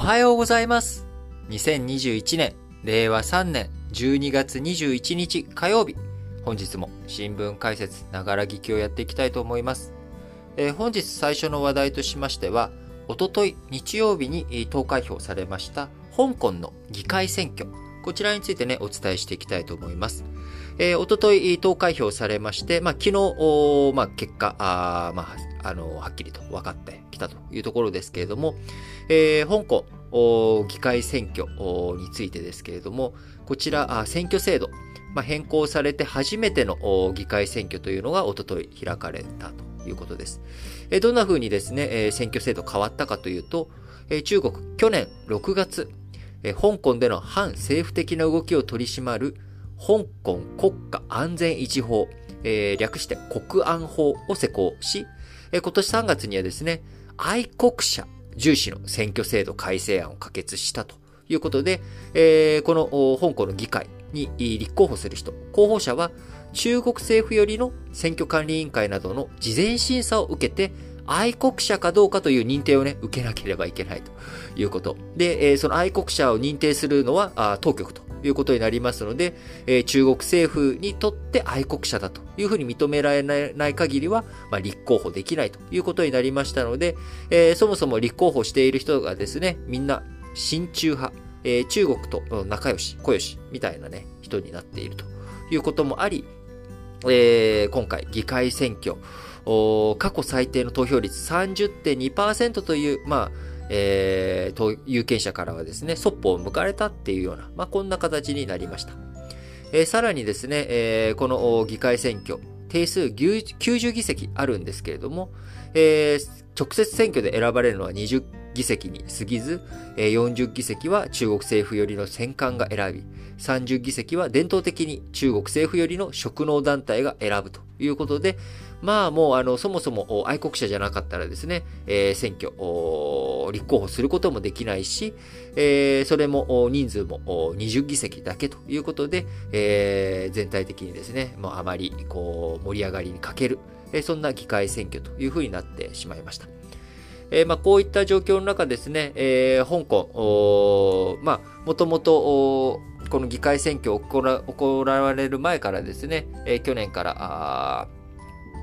はようございます。2021年、令和3年12月21日火曜日。本日も新聞解説、ながら聞きをやっていきたいと思います。えー、本日最初の話題としましては、おととい日曜日に投開票されました香港の議会選挙。こちらについてね、お伝えしていきたいと思います。えー、おととい投開票されまして、まあ、昨日、まあ、結果、あまあ、あの、はっきりと分かってきたというところですけれども、えー、香港議会選挙についてですけれども、こちら、選挙制度、まあ、変更されて初めての議会選挙というのがおととい開かれたということです。えどんな風にですね、選挙制度変わったかというと、中国、去年6月、香港での反政府的な動きを取り締まる香港国家安全維持法、えー、略して国安法を施行し、え、今年3月にはですね、愛国者重視の選挙制度改正案を可決したということで、えー、この香港の議会に立候補する人、候補者は中国政府よりの選挙管理委員会などの事前審査を受けて、愛国者かどうかという認定をね、受けなければいけないということ。で、その愛国者を認定するのは当局ということになりますので、え中国政府にとって愛国者だというふうに認められない限りは、まあ、立候補できないということになりましたので、えー、そもそも立候補している人がですね、みんな親中派、えー、中国と仲良し、小良しみたいなね、人になっているということもあり、えー、今回議会選挙、過去最低の投票率30.2%という、まあ、えー、有権者からはですね、そっぽを向かれたっていうような、まあ、こんな形になりました。えー、さらにですね、えー、この議会選挙、定数90議席あるんですけれども、えー、直接選挙で選ばれるのは20議席に過ぎず、40議席は中国政府寄りの戦艦が選び、30議席は伝統的に中国政府寄りの職能団体が選ぶということで、まあもうあの、そもそも愛国者じゃなかったらですね、えー、選挙、立候補することもできないし、えー、それも人数も20議席だけということで、えー、全体的にですね、もうあまりこう盛り上がりに欠ける、えー、そんな議会選挙というふうになってしまいました。えー、まあ、こういった状況の中ですね、えー、香港、まあ、もともと、この議会選挙を行われる前からですね、えー、去年から、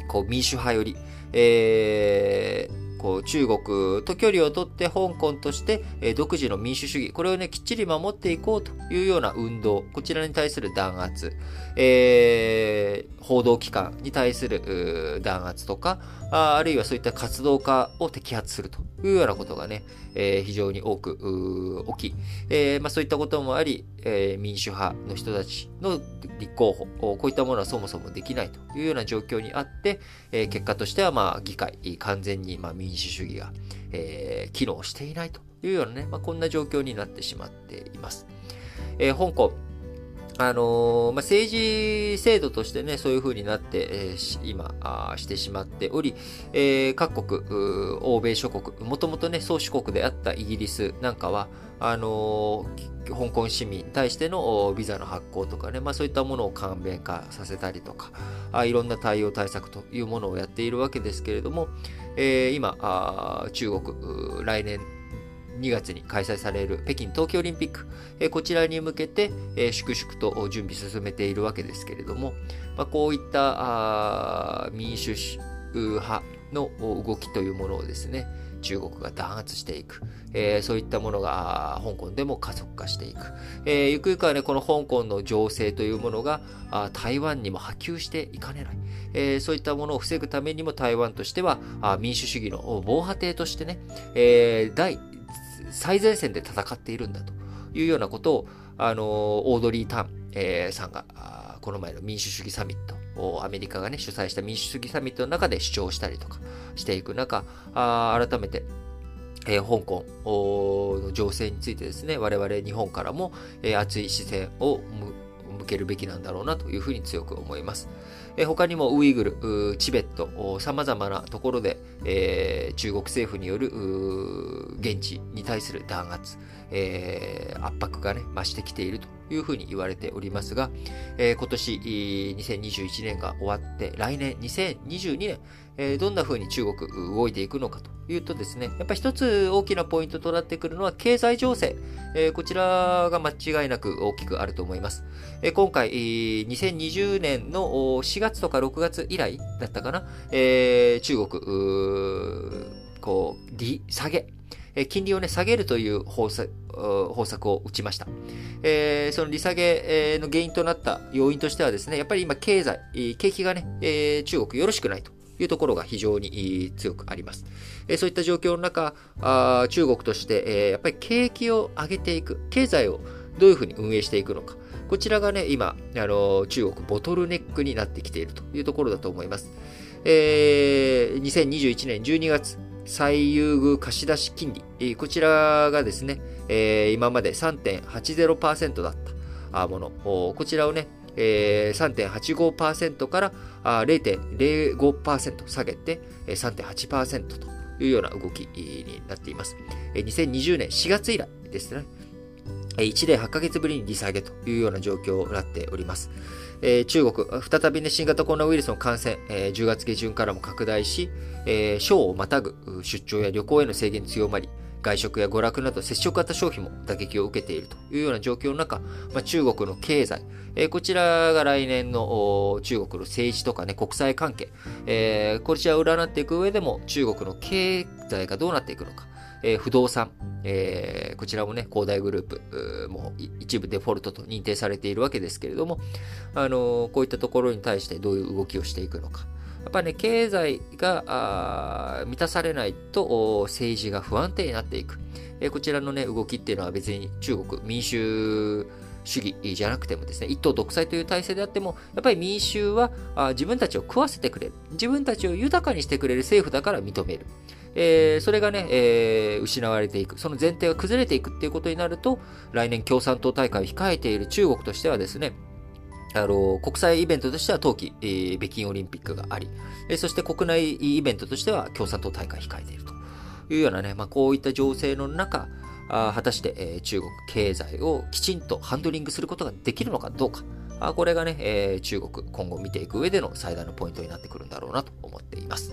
こう民主派より、えー、こう中国と距離をとって香港として、独自の民主主義、これをね、きっちり守っていこうというような運動、こちらに対する弾圧、えー、報道機関に対する弾圧とかあ、あるいはそういった活動家を摘発するというようなことがね、えー、非常に多く起き、えーまあ、そういったこともあり、えー、民主派の人たちの立候補、こういったものはそもそもできないというような状況にあって、え、結果としてはまあ議会、完全にま民主主義が、え、機能していないというようなね、まあ、こんな状況になってしまっています。え、香港、あのー、まあ、政治制度としてね、そういう風になって、えー、今あしてしまっており、えー、各国、欧米諸国、もともとね、宗主国であったイギリスなんかは、あの香港市民に対してのビザの発行とかね、まあ、そういったものを簡便化させたりとか、あいろんな対応対策というものをやっているわけですけれども、え今あ、中国、来年2月に開催される北京冬季オリンピック、こちらに向けて、粛々と準備進めているわけですけれども、まあ、こういった民主派の動きというものをですね、中国が弾圧していく、えー、そういったものが香港でも加速化していく、えー、ゆくゆくはね、この香港の情勢というものが台湾にも波及していかねない、えー、そういったものを防ぐためにも台湾としては民主主義の防波堤としてね、えー、第最前線で戦っているんだというようなことを、あのオードリー・タン、えー、さんが、この前の民主主義サミット、アメリカがね、主催した民主主義サミットの中で主張したりとかしていく中、あ改めて、えー、香港の情勢についてですね、我々日本からも、えー、熱い視線を向けるべきなんだろうなというふうに強く思います。え他にもウイグル、チベット、様々なところで、えー、中国政府による現地に対する弾圧、えー、圧迫がね、増してきているというふうに言われておりますが、えー、今年2021年が終わって、来年2022年、えー、どんな風に中国動いていくのかというとですね、やっぱり一つ大きなポイントとなってくるのは経済情勢。えー、こちらが間違いなく大きくあると思います。えー、今回、2020年の4月とか6月以来だったかな、えー、中国、こう、利下げ。金利をね、下げるという方策方策を打ちました。えー、その利下げの原因となった要因としてはですね、やっぱり今経済、景気がね、えー、中国よろしくないというところが非常に強くあります。えそういった状況の中、あ中国として、えやっぱり景気を上げていく、経済をどういうふうに運営していくのか。こちらがね、今、あの中国ボトルネックになってきているというところだと思います。えー、2021年12月、最優遇貸出金利、こちらがですね、えー、今まで3.80%だったもの、こちらをね、えー、3.85%から0.05%下げて3.8%というような動きになっています。2020年4月以来ですね。1年8ヶ月ぶりに利下げというような状況になっております。えー、中国、再びね、新型コロナウイルスの感染、えー、10月下旬からも拡大し、えー、省をまたぐ出張や旅行への制限強まり、外食や娯楽など接触型消費も打撃を受けているというような状況の中、まあ、中国の経済、えー、こちらが来年の中国の政治とかね、国際関係、えー、こちらを占っていく上でも中国の経済がどうなっていくのか、えー、不動産、えー、こちらもね、恒大グループ、も一部デフォルトと認定されているわけですけれども、あのー、こういったところに対してどういう動きをしていくのか。やっぱね、経済が満たされないと政治が不安定になっていく。え、こちらのね、動きっていうのは別に中国民主主義じゃなくてもですね、一党独裁という体制であっても、やっぱり民衆はあ自分たちを食わせてくれる。自分たちを豊かにしてくれる政府だから認める。えー、それがね、えー、失われていく、その前提が崩れていくっていうことになると、来年共産党大会を控えている中国としてはですね、あの、国際イベントとしては冬季、えー、北京オリンピックがあり、えー、そして国内イベントとしては共産党大会控えているというようなね、まあ、こういった情勢の中、あ果たして、えー、中国経済をきちんとハンドリングすることができるのかどうか、あこれがね、えー、中国今後見ていく上での最大のポイントになってくるんだろうなと思っています。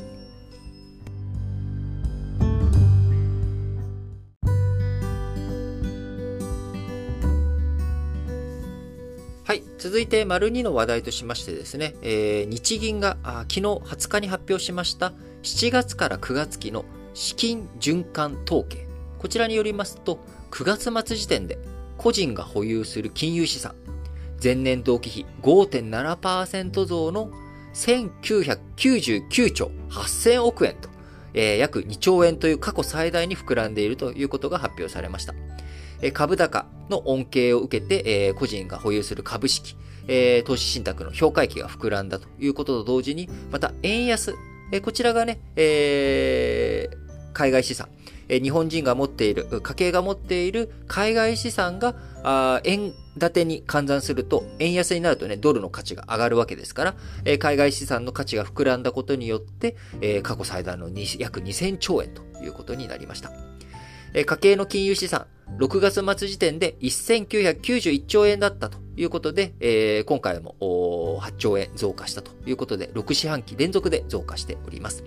はい。続いて、丸2の話題としましてですね、えー、日銀が昨日20日に発表しました7月から9月期の資金循環統計。こちらによりますと、9月末時点で個人が保有する金融資産、前年同期比5.7%増の1999兆8000億円と、えー、約2兆円という過去最大に膨らんでいるということが発表されました。株高の恩恵を受けて、えー、個人が保有する株式、えー、投資信託の評価益が膨らんだということと同時に、また円安、えー、こちらがね、えー、海外資産、えー、日本人が持っている、家計が持っている海外資産が、あ円建てに換算すると、円安になるとね、ドルの価値が上がるわけですから、えー、海外資産の価値が膨らんだことによって、えー、過去最大の約2000兆円ということになりました。家計の金融資産、6月末時点で1991兆円だったということで、えー、今回も8兆円増加したということで、6四半期連続で増加しております。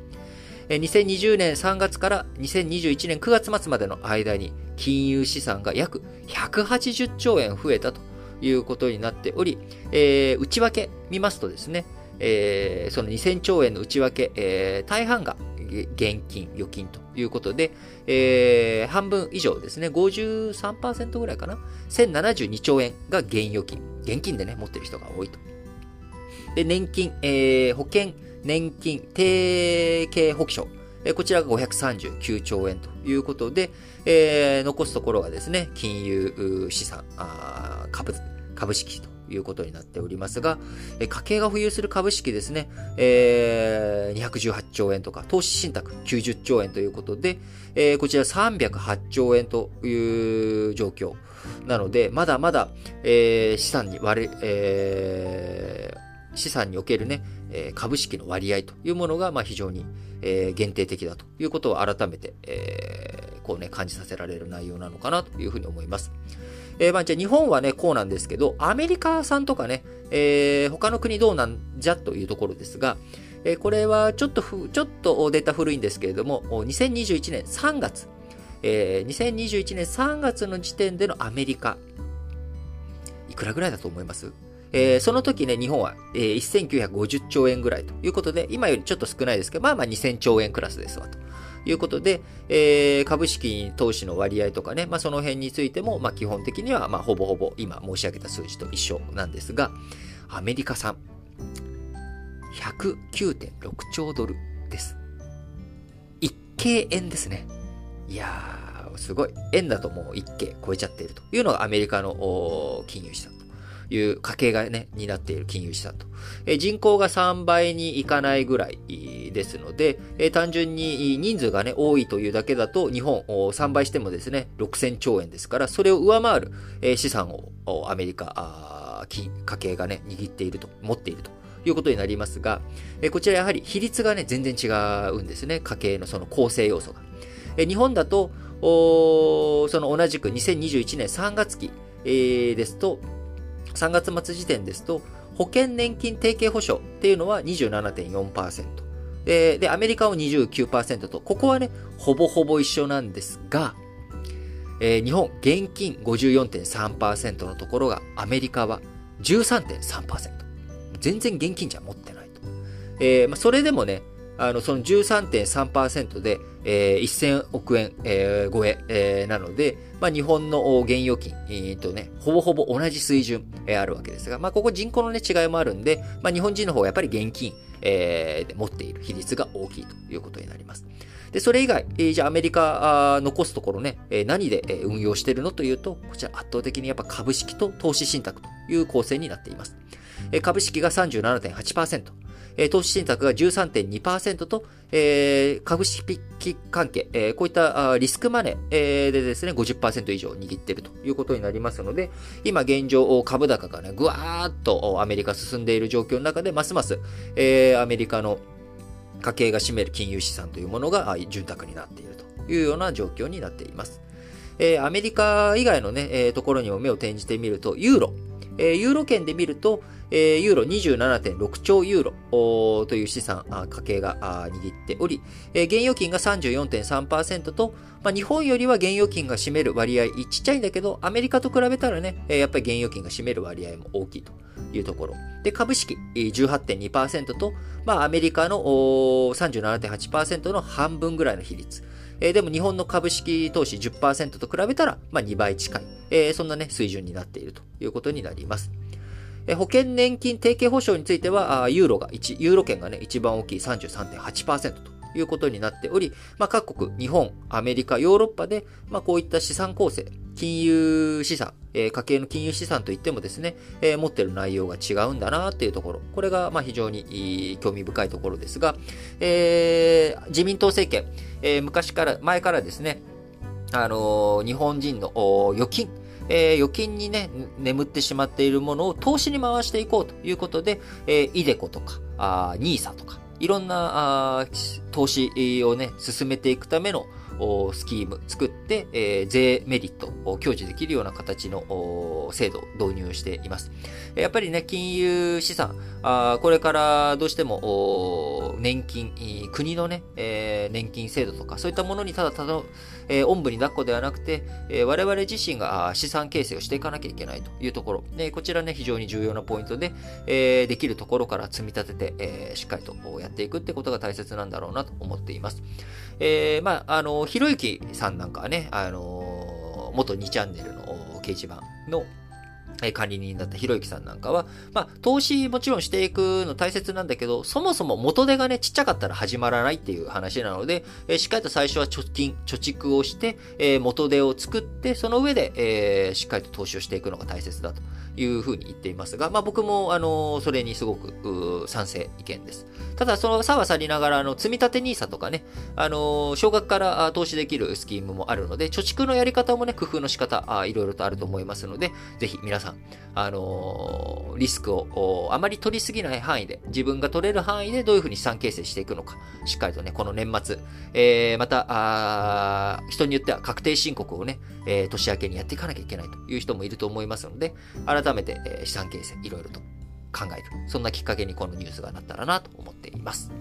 2020年3月から2021年9月末までの間に金融資産が約180兆円増えたということになっており、えー、内訳見ますとですね、えー、その2000兆円の内訳、えー、大半が現金、預金ということで、えー、半分以上ですね、53%ぐらいかな、1072兆円が現預金、現金でね、持ってる人が多いと。で、年金、えー、保険、年金、定型保証、えー、こちらが539兆円ということで、えー、残すところがですね、金融資産、株、株式ということになっておりますが、家計が保有する株式ですね、えー、218兆円とか、投資信託90兆円ということで、えー、こちら308兆円という状況。なので、まだまだ、えー、資産に割れ、えー、資産におけるね、株式の割合というものが、まあ、非常に、え、限定的だということを改めて、え、こうね、感じさせられる内容なのかなというふうに思います。えー、まあ、じゃあ日本はね、こうなんですけど、アメリカ産とかね、えー、他の国どうなんじゃというところですが、えー、これはちょっとふ、ちょっとデータ古いんですけれども、2021年3月、えー、2021年3月の時点でのアメリカ、いくらぐらいだと思います？えー、その時ね、日本は、えー、1950兆円ぐらいということで、今よりちょっと少ないですけど、まあまあ2000兆円クラスですわと。いうことで、えー、株式投資の割合とかね、まあ、その辺についても、まあ、基本的には、まあ、ほぼほぼ今申し上げた数字と一緒なんですが、アメリカ産、109.6兆ドルです。一計円ですね。いやー、すごい。円だともう一計超えちゃっているというのがアメリカの金融資産いう家計がね、担っている金融資産と。え人口が3倍にいかないぐらいですので、え単純に人数がね、多いというだけだと、日本3倍してもですね、6000兆円ですから、それを上回る、え資産をアメリカ、家計がね、握っていると、持っていると。いうことになりますが、えこちらやはり比率がね、全然違うんですね。家計のその構成要素が。え日本だと、その同じく2021年3月期、えー、ですと、3月末時点ですと、保険年金提携保証っていうのは27.4%。で、で、アメリカは29%と、ここはね、ほぼほぼ一緒なんですが、えー、日本、現金54.3%のところが、アメリカは13.3%。全然現金じゃ持ってないと。えー、まあ、それでもね、あの、その13.3%で、えー、1000億円、えー、超ええー、なので、まあ、日本の現預金、えー、とね、ほぼほぼ同じ水準、えー、あるわけですが、まあ、ここ人口のね、違いもあるんで、まあ、日本人の方はやっぱり現金、えー、持っている比率が大きいということになります。で、それ以外、えー、じゃあアメリカ残すところね、えー、何で、運用しているのというと、こちら圧倒的にやっぱ株式と投資信託という構成になっています。え、株式が37.8%、投資信託が13.2%と、えー、株式関係、えー、こういったリスクマネー、えー、でですね、50%以上握っているということになりますので、今現状、株高がね、ぐわーっとアメリカ進んでいる状況の中で、ますます、えー、アメリカの家計が占める金融資産というものが潤沢になっているというような状況になっています。えー、アメリカ以外のね、えー、ところにも目を転じてみると、ユーロ。えー、ユーロ圏で見ると、えー、ユーロ27.6兆ユーロという資産、家計が握っており、えー、現預金が34.3%と、まあ、日本よりは現預金が占める割合ちっちゃいんだけど、アメリカと比べたらね、やっぱり現預金が占める割合も大きいというところ。で、株式18.2%と、まあ、アメリカの37.8%の半分ぐらいの比率。えー、でも日本の株式投資10%と比べたら、まあ、2倍近い、えー、そんなね、水準になっているということになります。保険年金提携保障については、ユーロが1、ユーロ圏がね、一番大きい33.8%ということになっており、まあ、各国、日本、アメリカ、ヨーロッパで、まあ、こういった資産構成、金融資産、えー、家計の金融資産といってもですね、えー、持ってる内容が違うんだなっていうところ、これがまあ非常に興味深いところですが、えー、自民党政権、えー、昔から、前からですね、あのー、日本人の預金、えー、預金にね、眠ってしまっているものを投資に回していこうということで、えー、イデコとか、あニーサとか、いろんなあ投資をね、進めていくためのスキーム作って、えー、税メリットを享受できるような形の制度を導入しています。やっぱりね、金融資産、あこれからどうしても年金、国のね、えー、年金制度とか、そういったものにただただ、えー、おんぶに抱っこではなくて、えー、我々自身が資産形成をしていかなきゃいけないというところ。でこちらね、非常に重要なポイントで、えー、できるところから積み立てて、えー、しっかりとやっていくってことが大切なんだろうなと思っています。えー、まあ、あの、ひろゆきさんなんかはね、あの、元2チャンネルの掲示板の管理人だったひろゆきさんなんかは、まあ、投資もちろんしていくの大切なんだけど、そもそも元手がね、ちっちゃかったら始まらないっていう話なので、えー、しっかりと最初は貯金、貯蓄をして、えー、元手を作って、その上で、えー、しっかりと投資をしていくのが大切だというふうに言っていますが、まあ僕も、あの、それにすごく、賛成意見です。ただ、その差はさりながら、あの、積立 NISA とかね、あの、少額から投資できるスキームもあるので、貯蓄のやり方もね、工夫の仕方、いろいろとあると思いますので、ぜひ皆さんさん、あのー、リスクをあまり取りすぎない範囲で、自分が取れる範囲でどういうふうに資産形成していくのか、しっかりとね、この年末、えー、また、人によっては確定申告をね、えー、年明けにやっていかなきゃいけないという人もいると思いますので、改めて、えー、資産形成、いろいろと考える。そんなきっかけにこのニュースがなったらなと思っています。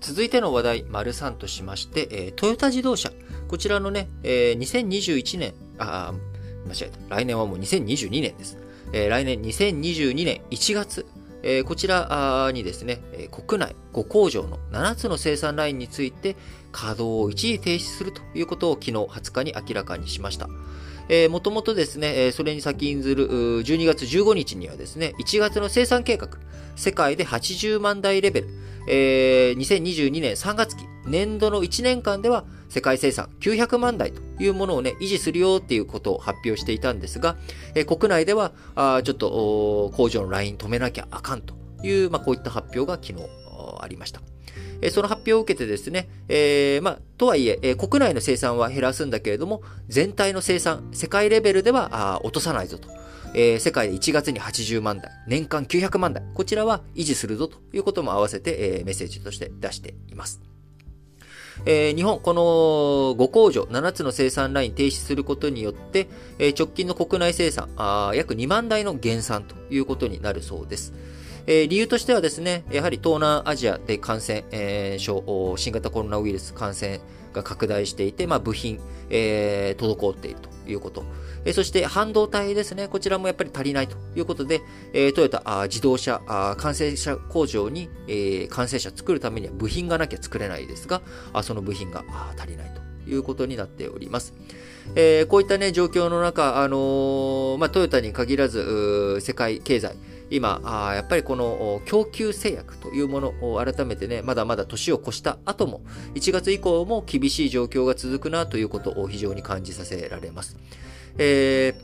続いての話題、丸3としまして、えー、トヨタ自動車。こちらのね、えー、2021年、あ、間違えた。来年はもう2022年です。えー、来年2022年1月、えー、こちらにですね、国内5工場の7つの生産ラインについて稼働を一時停止するということを昨日20日に明らかにしました。えー、もともとですね、それに先んずる12月15日にはですね、1月の生産計画、世界で80万台レベル、えー、2022年3月期、年度の1年間では世界生産900万台というものをね、維持するよっていうことを発表していたんですが、えー、国内では、あちょっと工場のライン止めなきゃあかんという、まあ、こういった発表が昨日ありました。その発表を受けてですね、えー、ま、とはいえ、国内の生産は減らすんだけれども、全体の生産、世界レベルでは落とさないぞと。えー、世界で1月に80万台、年間900万台、こちらは維持するぞということも合わせて、えー、メッセージとして出しています。えー、日本、この5工場、7つの生産ライン停止することによって、えー、直近の国内生産あ、約2万台の減産ということになるそうです。えー、理由としてはですね、やはり東南アジアで感染、えー、症、新型コロナウイルス感染が拡大していて、まあ、部品、えー、滞っているということ。えそして半導体ですね。こちらもやっぱり足りないということで、えトヨタあ自動車あ完成車工場に、えー、完成車作るためには部品がなきゃ作れないですが、あその部品があ足りないということになっております。えー、こういったね、状況の中、あのー、まあ、トヨタに限らず、世界経済、今あ、やっぱりこの供給制約というものを改めてね、まだまだ年を越した後も、1月以降も厳しい状況が続くなということを非常に感じさせられます。え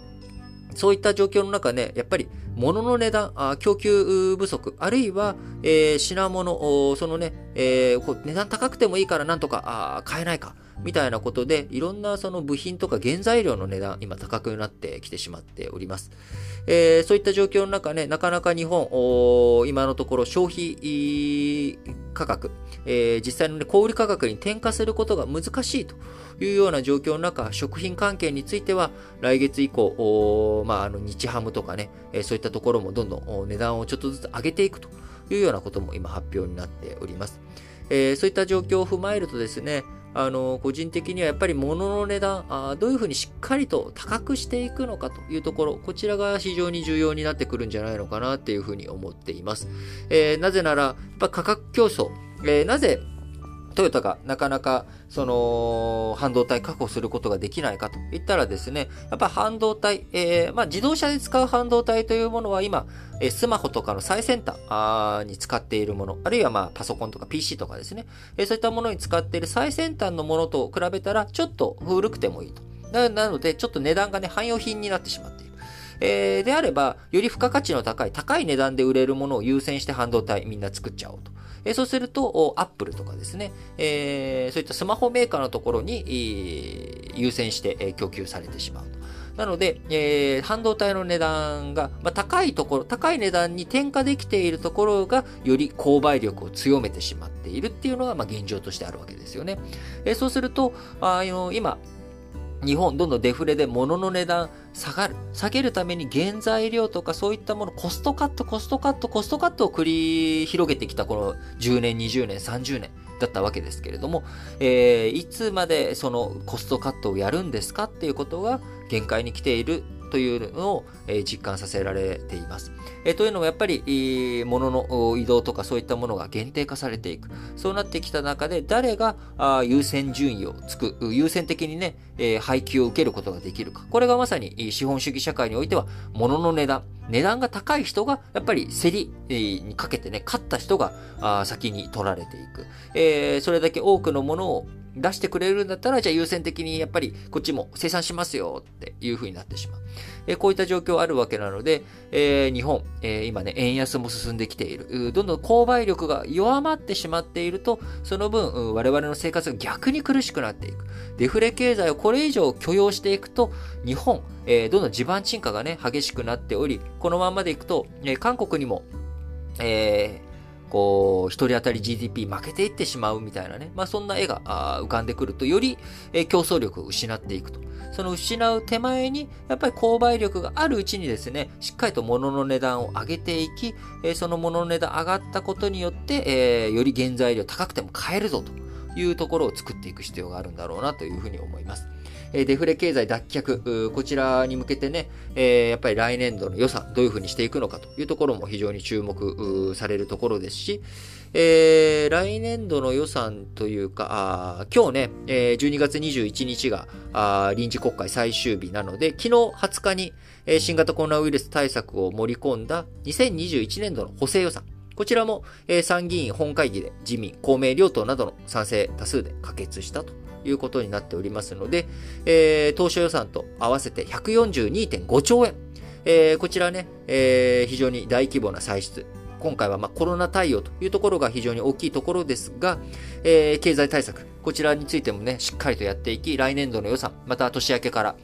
ー、そういった状況の中ね、やっぱり物の値段、あ供給不足、あるいは、えー、品物、そのね、えー、値段高くてもいいからなんとかあ買えないか、みたいなことで、いろんなその部品とか原材料の値段、今高くなってきてしまっております。えー、そういった状況の中ね、なかなか日本、今のところ消費価格、えー、実際の、ね、小売価格に転嫁することが難しいというような状況の中、食品関係については、来月以降、まあ、あの日ハムとかね、えー、そういったところもどんどん値段をちょっとずつ上げていくというようなことも今発表になっております。えー、そういった状況を踏まえるとですね、あの、個人的にはやっぱり物の値段あ、どういうふうにしっかりと高くしていくのかというところ、こちらが非常に重要になってくるんじゃないのかなっていうふうに思っています。えー、なぜなら、やっぱ価格競争、えー、なぜトヨタがなかなかその半導体確保することができないかといったらですね、やっぱ半導体、えー、まあ、自動車で使う半導体というものは今、えスマホとかの最先端に使っているもの、あるいはまあパソコンとか PC とかですね、えそういったものに使っている最先端のものと比べたらちょっと古くてもいいと。なので、ちょっと値段がね、汎用品になってしまっている。えー、であれば、より付加価値の高い、高い値段で売れるものを優先して半導体みんな作っちゃおうと。えー、そうすると、アップルとかですね、えー、そういったスマホメーカーのところに、えー、優先して、え供給されてしまうと。なので、えー、半導体の値段が、まあ、高いところ、高い値段に転嫁できているところが、より購買力を強めてしまっているっていうのが、まあ、現状としてあるわけですよね。えー、そうすると、あの今、日本どんどんデフレで物の値段下がる。下げるために原材料とかそういったもの、コストカット、コストカット、コストカットを繰り広げてきたこの10年、20年、30年だったわけですけれども、えー、いつまでそのコストカットをやるんですかっていうことが限界に来ているというのを、え実感させられています。えというのはやっぱり、物の移動とかそういったものが限定化されていく。そうなってきた中で、誰があ優先順位をつく、優先的にね、え配給を受けることができるか。これがまさに資本主義社会においては、物の値段、値段が高い人が、やっぱり競りにかけてね、勝った人が先に取られていく。え、それだけ多くのものを出してくれるんだったら、じゃあ優先的にやっぱりこっちも生産しますよっていう風になってしまう。えこういった状況あるわけなので、えー、日本、えー、今ね、円安も進んできている。どんどん購買力が弱まってしまっていると、その分、我々の生活が逆に苦しくなっていく。デフレ経済をこれ以上許容していくと、日本、えー、どんどん地盤沈下がね、激しくなっており、このままでいくと、え韓国にも、えー、こう、一人当たり GDP 負けていってしまうみたいなね、まあそんな絵が浮かんでくると、より、え競争力を失っていくと。その失う手前に、やっぱり購買力があるうちにですね、しっかりと物の値段を上げていき、えその物の値段上がったことによって、えより原材料高くても買えるぞというところを作っていく必要があるんだろうなというふうに思います。デフレ経済脱却、こちらに向けてね、やっぱり来年度の予算、どういうふうにしていくのかというところも非常に注目されるところですし、えー、来年度の予算というか、今日ね、えー、12月21日が臨時国会最終日なので、昨日20日に、えー、新型コロナウイルス対策を盛り込んだ2021年度の補正予算。こちらも、えー、参議院本会議で自民、公明両党などの賛成多数で可決したということになっておりますので、えー、当初予算と合わせて142.5兆円。えー、こちらね、えー、非常に大規模な歳出。今回はまコロナ対応というところが非常に大きいところですが、え、経済対策、こちらについてもね、しっかりとやっていき、来年度の予算、また年明けから、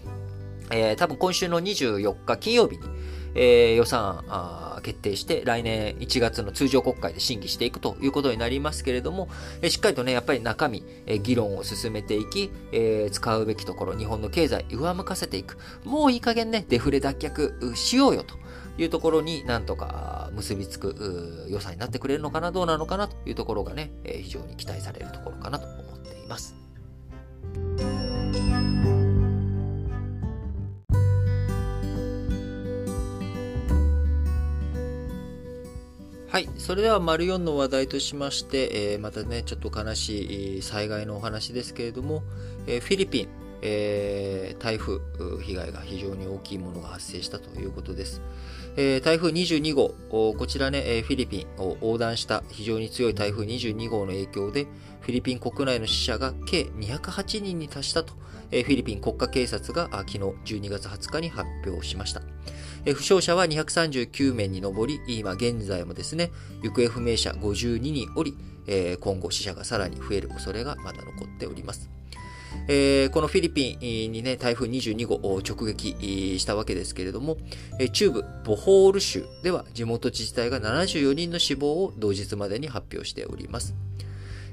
えー、多分今週の24日金曜日に、えー、予算あ決定して、来年1月の通常国会で審議していくということになりますけれども、えー、しっかりとね、やっぱり中身、えー、議論を進めていき、えー、使うべきところ、日本の経済、上向かせていく。もういい加減ね、デフレ脱却しようよというところになんとか結びつく予算になってくれるのかな、どうなのかなというところがね、え、非常に期待されるところかなと思っています。はい。それでは、丸4の話題としまして、えー、またね、ちょっと悲しい災害のお話ですけれども、えー、フィリピン、えー、台風被害が非常に大きいものが発生したということです。え、台風22号、こちらね、フィリピンを横断した非常に強い台風22号の影響で、フィリピン国内の死者が計208人に達したと、え、フィリピン国家警察が昨日12月20日に発表しました。負傷者は239名に上り、今現在もですね、行方不明者52人おり、今後死者がさらに増える恐れがまだ残っております。えー、このフィリピンにね、台風22号を直撃したわけですけれども、中部ボホール州では地元自治体が74人の死亡を同日までに発表しております。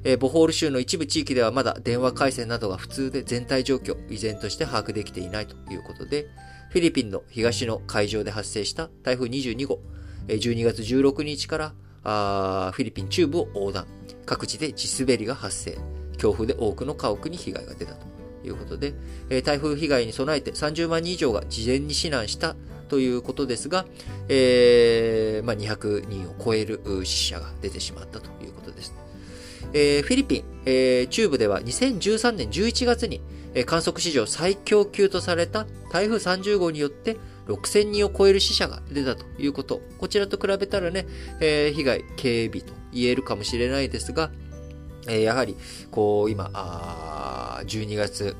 えボホール州の一部地域ではまだ電話回線などが普通で全体状況、依然として把握できていないということで、フィリピンの東の海上で発生した台風22号、12月16日からあフィリピン中部を横断、各地で地滑りが発生、強風で多くの家屋に被害が出たということで、え台風被害に備えて30万人以上が事前に避難したということですが、えーまあ、200人を超える死者が出てしまったということです。えー、フィリピン、えー、中部では2013年11月に、えー、観測史上最強級とされた台風30号によって6000人を超える死者が出たということ。こちらと比べたらね、えー、被害軽微と言えるかもしれないですが、え、やはり、こう、今、あ12月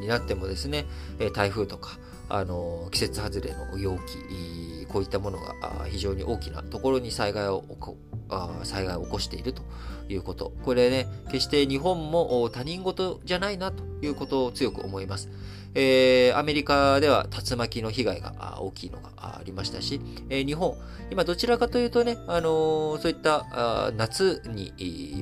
になってもですね、台風とか、あの季節外れの容器、こういったものが非常に大きなところに災害を災害を起こしているということ。これね、決して日本も他人事じゃないなということを強く思います。えー、アメリカでは竜巻の被害が大きいのがありましたし、えー、日本、今どちらかというとね、あのー、そういった夏に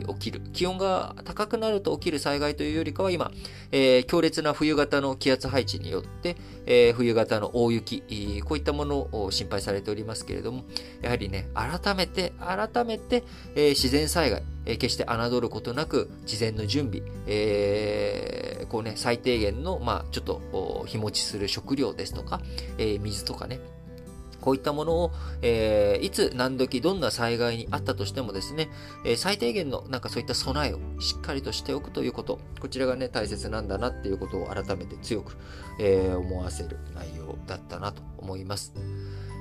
起きる、気温が高くなると起きる災害というよりかは今、えー、強烈な冬型の気圧配置によって、えー、冬型の大雪、こういったものを心配されておりますけれども、やはりね、改めて、改めて、えー、自然災害、え決して侮ることなく、事前の準備、えー、こうね、最低限の、まあ、ちょっと日持ちする食料ですとか、えー、水とかね、こういったものを、えー、いつ何時どんな災害にあったとしてもですね、えー、最低限のなんかそういった備えをしっかりとしておくということ、こちらがね、大切なんだなっていうことを改めて強く、えー、思わせる内容だったなと思います。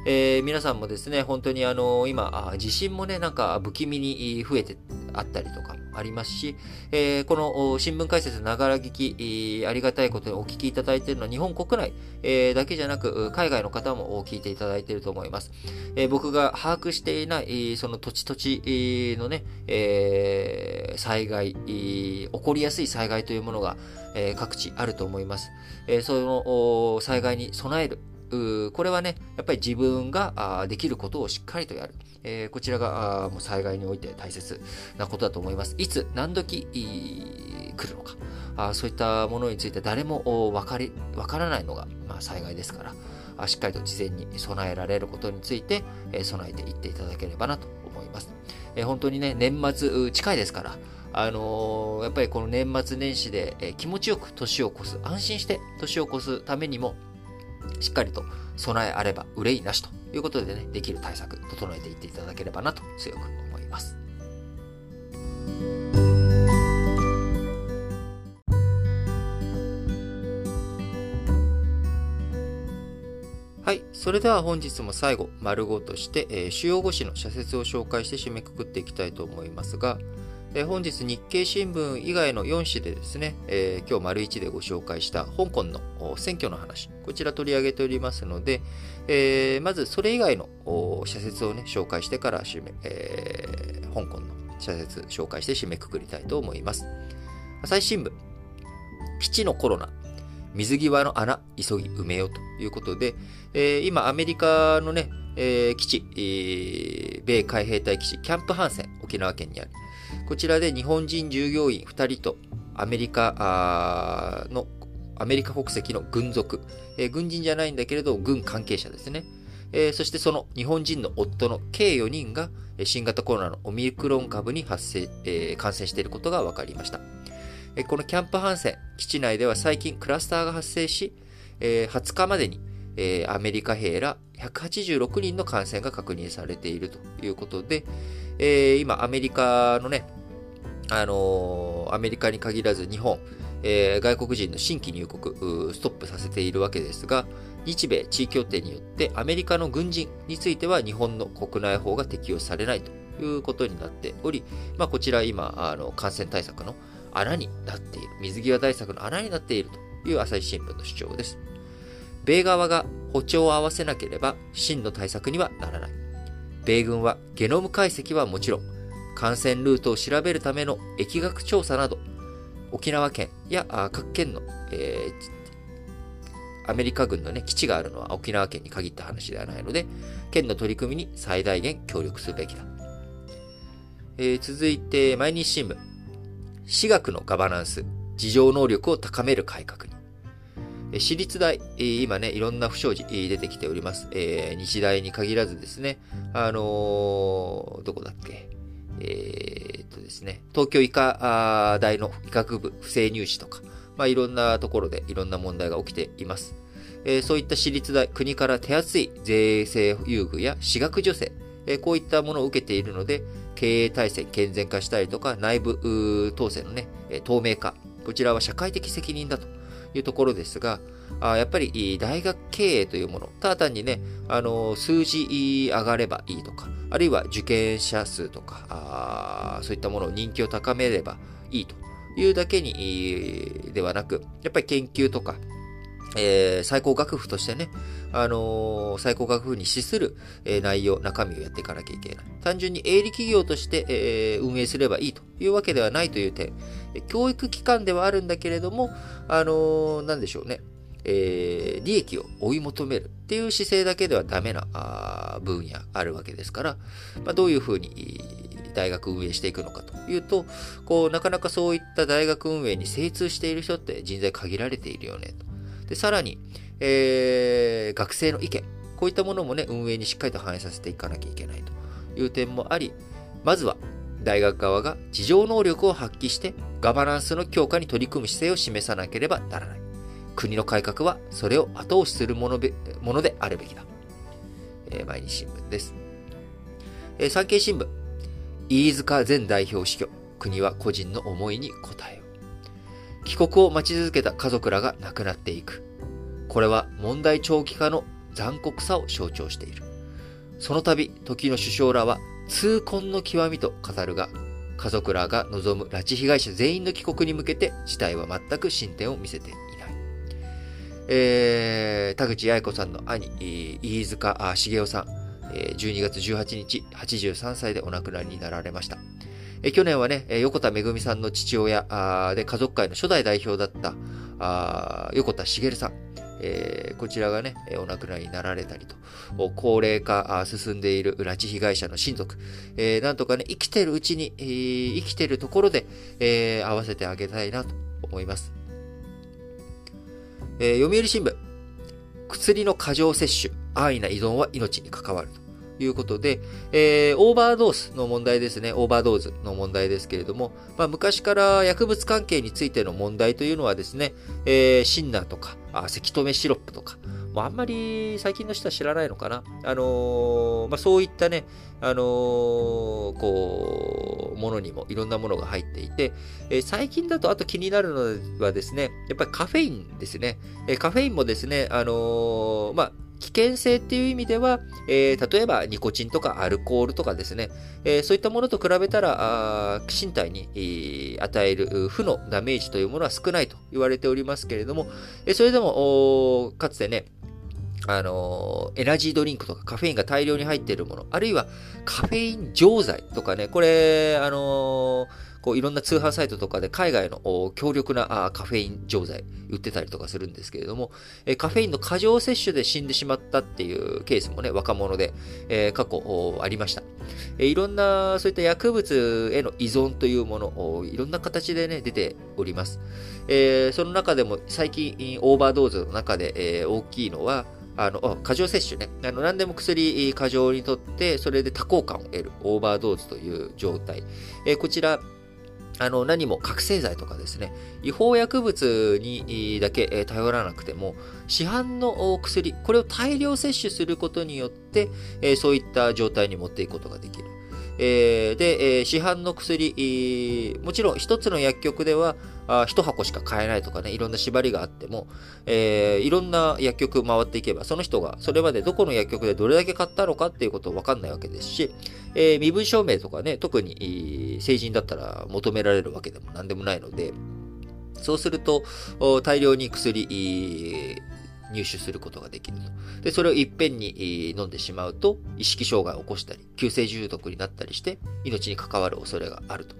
え、皆さんもですね、本当にあの、今、地震もね、なんか不気味に増えてあったりとか、ありますし、えー、この新聞解説ながら聞き、ありがたいことにお聞きいただいているのは日本国内、えー、だけじゃなく、海外の方も聞いていただいていると思います。えー、僕が把握していない、その土地土地のね、え、災害、起こりやすい災害というものが、え、各地あると思います。え、その災害に備える、これはね、やっぱり自分ができることをしっかりとやる。えー、こちらがもう災害において大切なことだと思います。いつ、何時来るのか。あそういったものについて誰も分かり分からないのが、まあ、災害ですから、しっかりと事前に備えられることについて、え、備えていっていただければなと思います。え、本当にね、年末近いですから、あのー、やっぱりこの年末年始で、え気持ちよく年を越す、安心して年を越すためにも、しっかりと備えあれば憂いなしということでね、できる対策、整えていっていただければなと強く思います。はい。それでは本日も最後、丸ごとして、えー、主要語詞の社説を紹介して締めくくっていきたいと思いますが、え本日日経新聞以外の4紙でですね、えー、今日丸1でご紹介した香港の選挙の話、こちら取り上げておりますので、えー、まずそれ以外の社説をね、紹介してから締め、えー、香港の社説紹介して締めくくりたいと思います。朝日新聞、基地のコロナ、水際の穴、急ぎ埋めようということで、えー、今アメリカのね、えー、基地、えー、米海兵隊基地、キャンプハンセン、沖縄県にある。こちらで日本人従業員2人とアメリカの、アメリカ国籍の軍属、えー、軍人じゃないんだけれど、軍関係者ですね。えー、そしてその日本人の夫の計4人が新型コロナのオミクロン株に発生、えー、感染していることが分かりました。えこのキャンプハンセン基地内では最近クラスターが発生し、え20日までに、えアメリカ兵ら186人の感染が確認されているということで、え今アメリカのね、あのー、アメリカに限らず日本、えー、外国人の新規入国ストップさせているわけですが、日米地位協定によってアメリカの軍人については日本の国内法が適用されないということになっており、まあ、こちら今、あの感染対策の穴になっている、水際対策の穴になっているという朝日新聞の主張です。米側が歩調を合わせなければ真の対策にはならない。米軍はゲノム解析はもちろん、感染ルートを調べるための疫学調査など、沖縄県や各県の、えー、アメリカ軍の、ね、基地があるのは沖縄県に限った話ではないので、県の取り組みに最大限協力すべきだ。えー、続いて、毎日新聞。私学のガバナンス、事情能力を高める改革に。私立大、今ね、いろんな不祥事出てきております。えー、日大に限らずですね、あのー、どこだっけ？えー、っとですね、東京医科大の医学部不正入試とか、まあ、いろんなところでいろんな問題が起きています。えー、そういった私立大、国から手厚い税制優遇や私学助成、えー、こういったものを受けているので、経営体制健全化したりとか、内部統制のね、透明化、こちらは社会的責任だと。いうところですが、あやっぱり大学経営というもの、ただ単にね、あの数字上がればいいとか、あるいは受験者数とか、あそういったものを人気を高めればいいと。いうだけにではなく、やっぱり研究とか、えー、最高学府としてね、あのー、最高学府に資する、えー、内容、中身をやっていかなきゃいけない。単純に営利企業として、えー、運営すればいいというわけではないという点、教育機関ではあるんだけれども、あの、なんでしょうね。えー、利益を追い求めるっていう姿勢だけではダメなあ分野あるわけですから、まあ、どういうふうに大学運営していくのかというと、こう、なかなかそういった大学運営に精通している人って人材限られているよねと。で、さらに、えー、学生の意見、こういったものもね、運営にしっかりと反映させていかなきゃいけないという点もあり、まずは大学側が事情能力を発揮してガバナンスの強化に取り組む姿勢を示さなければならない。国の改革はそれを後押しするものべものであるべきだ。えー、毎日新聞です。えー、産経新聞。飯塚前代表死去。国は個人の思いに応えよう。帰国を待ち続けた家族らが亡くなっていく。これは問題長期化の残酷さを象徴している。その度、時の首相らは痛恨の極みと語るが、家族らが望む拉致被害者全員の帰国に向けて事態は全く進展を見せていない。えー、田口八重子さんの兄、飯塚茂雄さん、12月18日、83歳でお亡くなりになられました。去年はね、横田めぐみさんの父親で家族会の初代代表だった横田茂さん、えー、こちらがね、お亡くなりになられたりと、高齢化進んでいる拉致被害者の親族、えー、なんとかね、生きてるうちに、えー、生きてるところで、えー、合わせてあげたいなと思います。えー、読売新聞、薬の過剰摂取、安易な依存は命に関わると。いうことで、えー、オーバードーズの問題ですね。オーバードーズの問題ですけれども、まあ、昔から薬物関係についての問題というのはですね、えー、シンナーとか、あ、咳止めシロップとか、もうあんまり最近の人は知らないのかな。あのー、まあ、そういったね、あのー、こう、ものにもいろんなものが入っていて、えー、最近だとあと気になるのはですね、やっぱりカフェインですね。えカフェインもですね、あのまあ、危険性っていう意味では、えー、例えばニコチンとかアルコールとかですね、えー、そういったものと比べたら、身体に、えー、与える負のダメージというものは少ないと言われておりますけれども、えそれでも、かつてね、あのエナジードリンクとかカフェインが大量に入っているもの、あるいはカフェイン錠剤とかね、これ、あのーこういろんな通販サイトとかで海外の強力なカフェイン錠剤売ってたりとかするんですけれども、カフェインの過剰摂取で死んでしまったっていうケースもね、若者で、え過去ありました。いろんなそういった薬物への依存というもの、いろんな形でね、出ております。えその中でも最近オーバードーズの中で、え大きいのは、あの、過剰摂取ね。あの、何でも薬過剰にとって、それで多幸感を得るオーバードーズという状態。え、こちら、あの、何も覚醒剤とかですね、違法薬物にだけ頼らなくても、市販の薬、これを大量摂取することによって、そういった状態に持っていくことができる。で、市販の薬、もちろん一つの薬局では一箱しか買えないとかね、いろんな縛りがあっても、えー、いろんな薬局回っていけば、その人がそれまでどこの薬局でどれだけ買ったのかっていうことわかんないわけですし、えー、身分証明とかね、特に成人だったら求められるわけでも何でもないので、そうすると、大量に薬、入手することができると。で、それをいっぺんに飲んでしまうと、意識障害を起こしたり、急性重毒になったりして、命に関わる恐れがあると。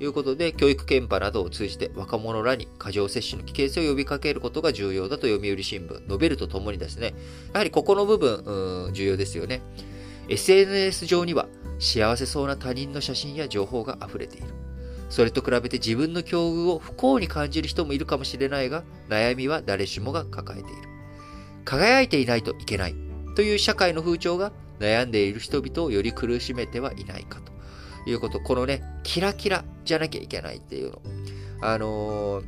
いうことで、教育憲法などを通じて若者らに過剰摂取の危険性を呼びかけることが重要だと読売新聞、述べるとともにですね、やはりここの部分、重要ですよね。SNS 上には幸せそうな他人の写真や情報が溢れている。それと比べて自分の境遇を不幸に感じる人もいるかもしれないが、悩みは誰しもが抱えている。輝いていないといけないという社会の風潮が悩んでいる人々をより苦しめてはいないかということ。このね、キラキラじゃなきゃいけないっていうの。あのー、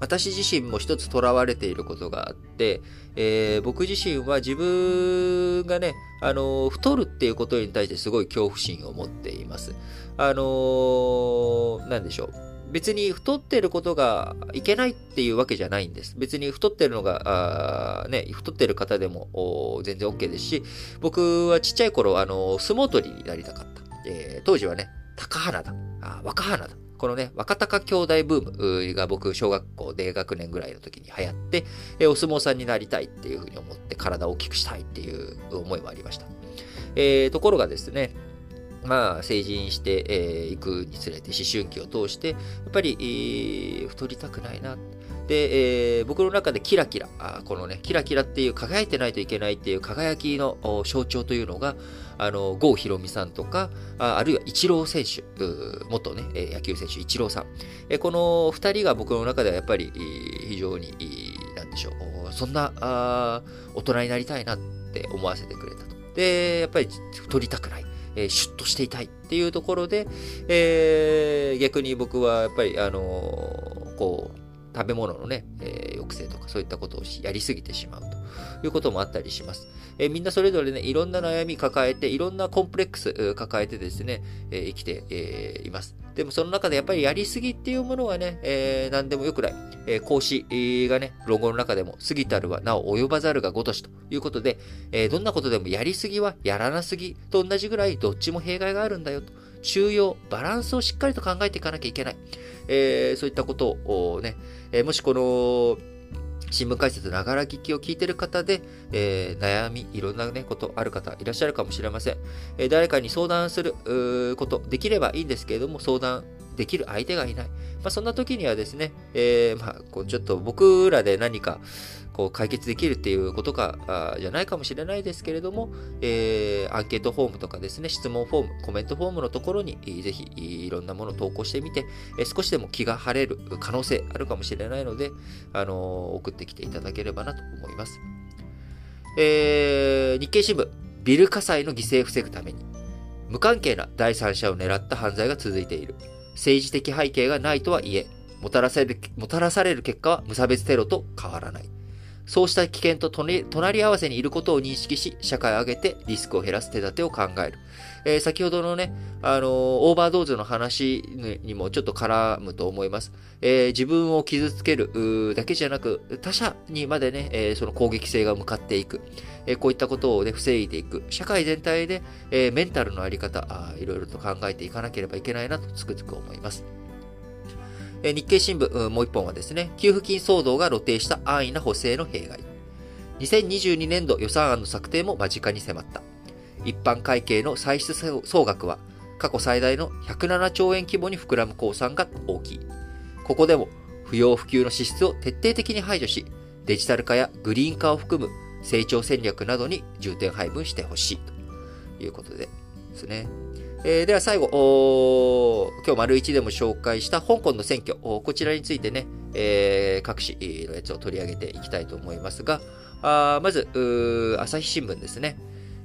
私自身も一つ囚われていることがあって、えー、僕自身は自分がね、あのー、太るっていうことに対してすごい恐怖心を持っています。あのー、なんでしょう。別に太ってることがいけないっていうわけじゃないんです。別に太ってるのが、あね、太ってる方でも全然 OK ですし、僕はちっちゃい頃、あの、相撲取りになりたかった。えー、当時はね、高花だ。あ若花だ。このね、若隆兄弟ブームが僕、小学校低学年ぐらいの時に流行って、えお相撲さんになりたいっていうふうに思って体を大きくしたいっていう思いもありました。えー、ところがですね、まあ、成人してい、えー、くにつれて、思春期を通して、やっぱり、えー、太りたくないな。で、えー、僕の中でキラキラ、あこのね、キラキラっていう輝いてないといけないっていう輝きの象徴というのが、あの、郷ひろみさんとか、あるいはイチロー選手、元ね、野球選手、イチローさん。えこの二人が僕の中ではやっぱり、非常に、なんでしょう、そんなあ大人になりたいなって思わせてくれたと。で、やっぱり太りたくない。え、シュッとしていたいっていうところで、えー、逆に僕はやっぱり、あのー、こう、食べ物のね、えー、抑制とかそういったことをやりすぎてしまうということもあったりします。え、みんなそれぞれね、いろんな悩み抱えて、いろんなコンプレックス抱えてですね、え、生きて、え、います。でもその中でやっぱりやりすぎっていうものはね、えー、何でもよくない。えー、孔子がね、論語の中でも、過ぎたるはなお及ばざるがごとしということで、えー、どんなことでもやりすぎはやらなすぎと同じぐらいどっちも弊害があるんだよと。中庸、バランスをしっかりと考えていかなきゃいけない。えー、そういったことをね、え、もしこの、新聞解説ながら聞きを聞いてる方で、えー、悩み、いろんなね、ことある方いらっしゃるかもしれません。えー、誰かに相談すること、できればいいんですけれども、相談できる相手がいない。まあ、そんな時にはですね、えー、まあ、こうちょっと僕らで何か、こう解決できるっていうことかじゃないかもしれないですけれども、えー、アンケートフォームとかですね、質問フォーム、コメントフォームのところに、ぜひいろんなものを投稿してみて、え、少しでも気が晴れる可能性あるかもしれないので、あのー、送ってきていただければなと思います。えー、日経新聞、ビル火災の犠牲を防ぐために、無関係な第三者を狙った犯罪が続いている。政治的背景がないとはいえ、もたらされるもたらされる結果は無差別テロと変わらない。そうした危険と隣り合わせにいることを認識し、社会を挙げてリスクを減らす手立てを考える。えー、先ほどのね、あのー、オーバードーズの話にもちょっと絡むと思います。えー、自分を傷つけるだけじゃなく、他者にまでね、えその攻撃性が向かっていく。えこういったことをね、防いでいく。社会全体で、えメンタルのあり方あ、いろいろと考えていかなければいけないなとつくづく思います。え日経新聞、もう一本はですね、給付金騒動が露呈した安易な補正の弊害。2022年度予算案の策定も間近に迫った。一般会計の歳出総額は過去最大の107兆円規模に膨らむ公算が大きい。ここでも不要不急の支出を徹底的に排除し、デジタル化やグリーン化を含む成長戦略などに重点配分してほしいということでですね。えー、では最後、今日丸一でも紹介した香港の選挙、こちらについてね、えー、各紙のやつを取り上げていきたいと思いますが、あまず、朝日新聞ですね。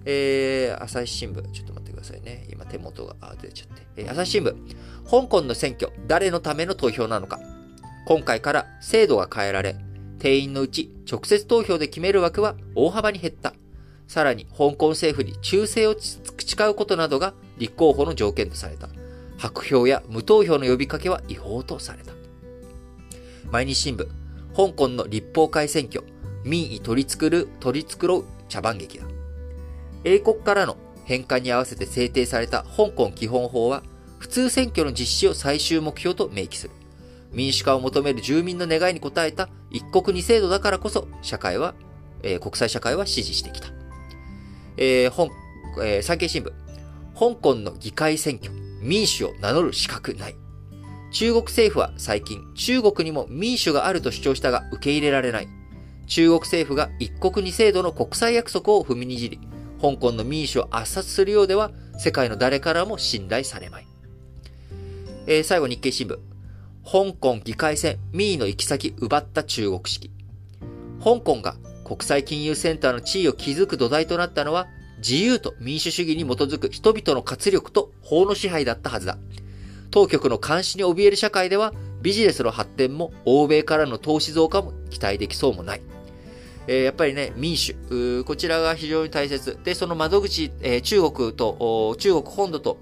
えー、朝日新聞、ちょっと待ってくださいね。今手元が出ちゃって。えー、朝日新聞、香港の選挙、誰のための投票なのか。今回から制度が変えられ、定員のうち直接投票で決める枠は大幅に減った。さらに、香港政府に忠誠を誓うことなどが立候補の条件とされた。白票や無投票の呼びかけは違法とされた。毎日新聞、香港の立法会選挙、民意取り繕う、取り繕う茶番劇だ。英国からの返還に合わせて制定された香港基本法は、普通選挙の実施を最終目標と明記する。民主化を求める住民の願いに応えた一国二制度だからこそ、社会は、えー、国際社会は支持してきた。えー、本、えー、産経新聞。香港の議会選挙、民主を名乗る資格ない。中国政府は最近、中国にも民主があると主張したが受け入れられない。中国政府が一国二制度の国際約束を踏みにじり、香港の民主を圧殺するようでは、世界の誰からも信頼されまい。えー、最後日経新聞。香港議会選、民意の行き先奪った中国式。香港が国際金融センターの地位を築く土台となったのは、自由と民主主義に基づく人々の活力と法の支配だったはずだ。当局の監視に怯える社会では、ビジネスの発展も欧米からの投資増加も期待できそうもない。えー、やっぱりね、民主、こちらが非常に大切。で、その窓口、えー、中国と、中国本土と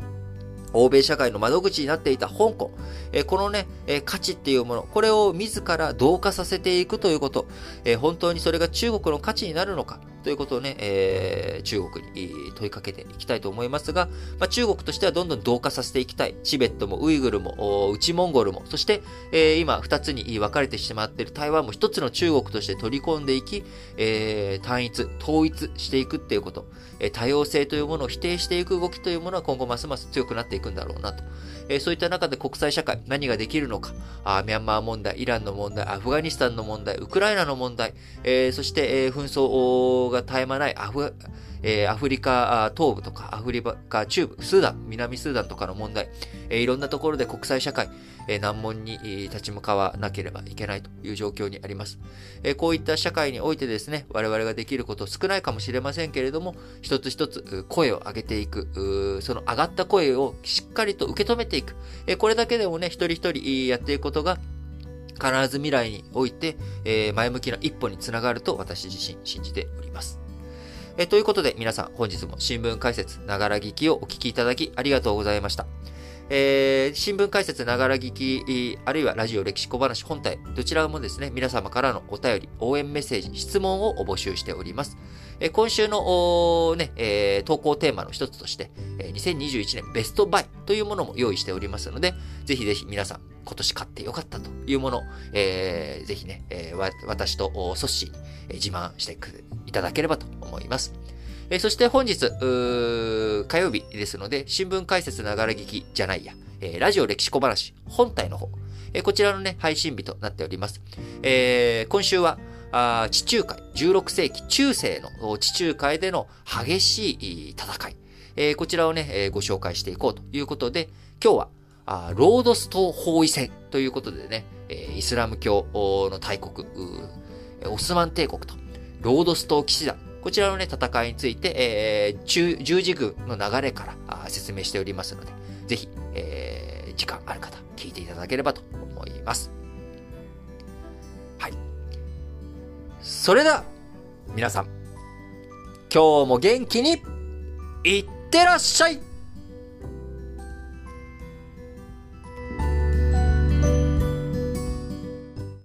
欧米社会の窓口になっていた香港、えこのね、え価値っていうもの、これを自ら同化させていくということ、え本当にそれが中国の価値になるのかということをね、えー、中国に問いかけていきたいと思いますが、まあ、中国としてはどんどん同化させていきたい。チベットもウイグルも、内モンゴルも、そして、えー、今二つに分かれてしまっている台湾も一つの中国として取り込んでいき、えー、単一、統一していくっていうこと。え多様性というものを否定していく動きというものは今後ますます強くなっていくんだろうなと。えそういった中で国際社会、何ができるのか、あミャンマー問題、イランの問題、アフガニスタンの問題、ウクライナの問題、えそして、え紛争が絶え間ないアフガえー、アフリカ東部とか、アフリカ中部、スーダン、南スーダンとかの問題、えー、いろんなところで国際社会、えー、難問に立ち向かわなければいけないという状況にあります。えこういった社会においてですね、我々ができること少ないかもしれませんけれども、一つ一つ声を上げていく、その上がった声をしっかりと受け止めていく。えこれだけでもね、一人一人やっていくことが必ず未来において、え前向きな一歩につながると私自身信じております。えということで皆さん本日も新聞解説ながら聞きをお聞きいただきありがとうございました。えー、新聞解説ながら聞き、あるいはラジオ歴史小話本体、どちらもですね、皆様からのお便り、応援メッセージ、質問を募集しております。えー、今週のね、えー、投稿テーマの一つとして、えー、2021年ベストバイというものも用意しておりますので、ぜひぜひ皆さん、今年買ってよかったというもの、えー、ぜひね、えー、私とソッシーに自慢してくいただければと思います。えー、そして本日、火曜日ですので、新聞解説ながら聞きじゃないや、えー、ラジオ歴史小話本体の方、えー、こちらのね、配信日となっております。えー、今週は、あ地中海、16世紀中世の地中海での激しい戦い、えー、こちらをね、えー、ご紹介していこうということで、今日は、あロードス島包囲戦ということでね、えー、イスラム教の大国、オスマン帝国とロードス島騎士団、こちらのね、戦いについて、えー、十十字軍の流れから説明しておりますので、ぜひ、えー、時間ある方、聞いていただければと思います。はい。それでは、皆さん、今日も元気に、いってらっしゃい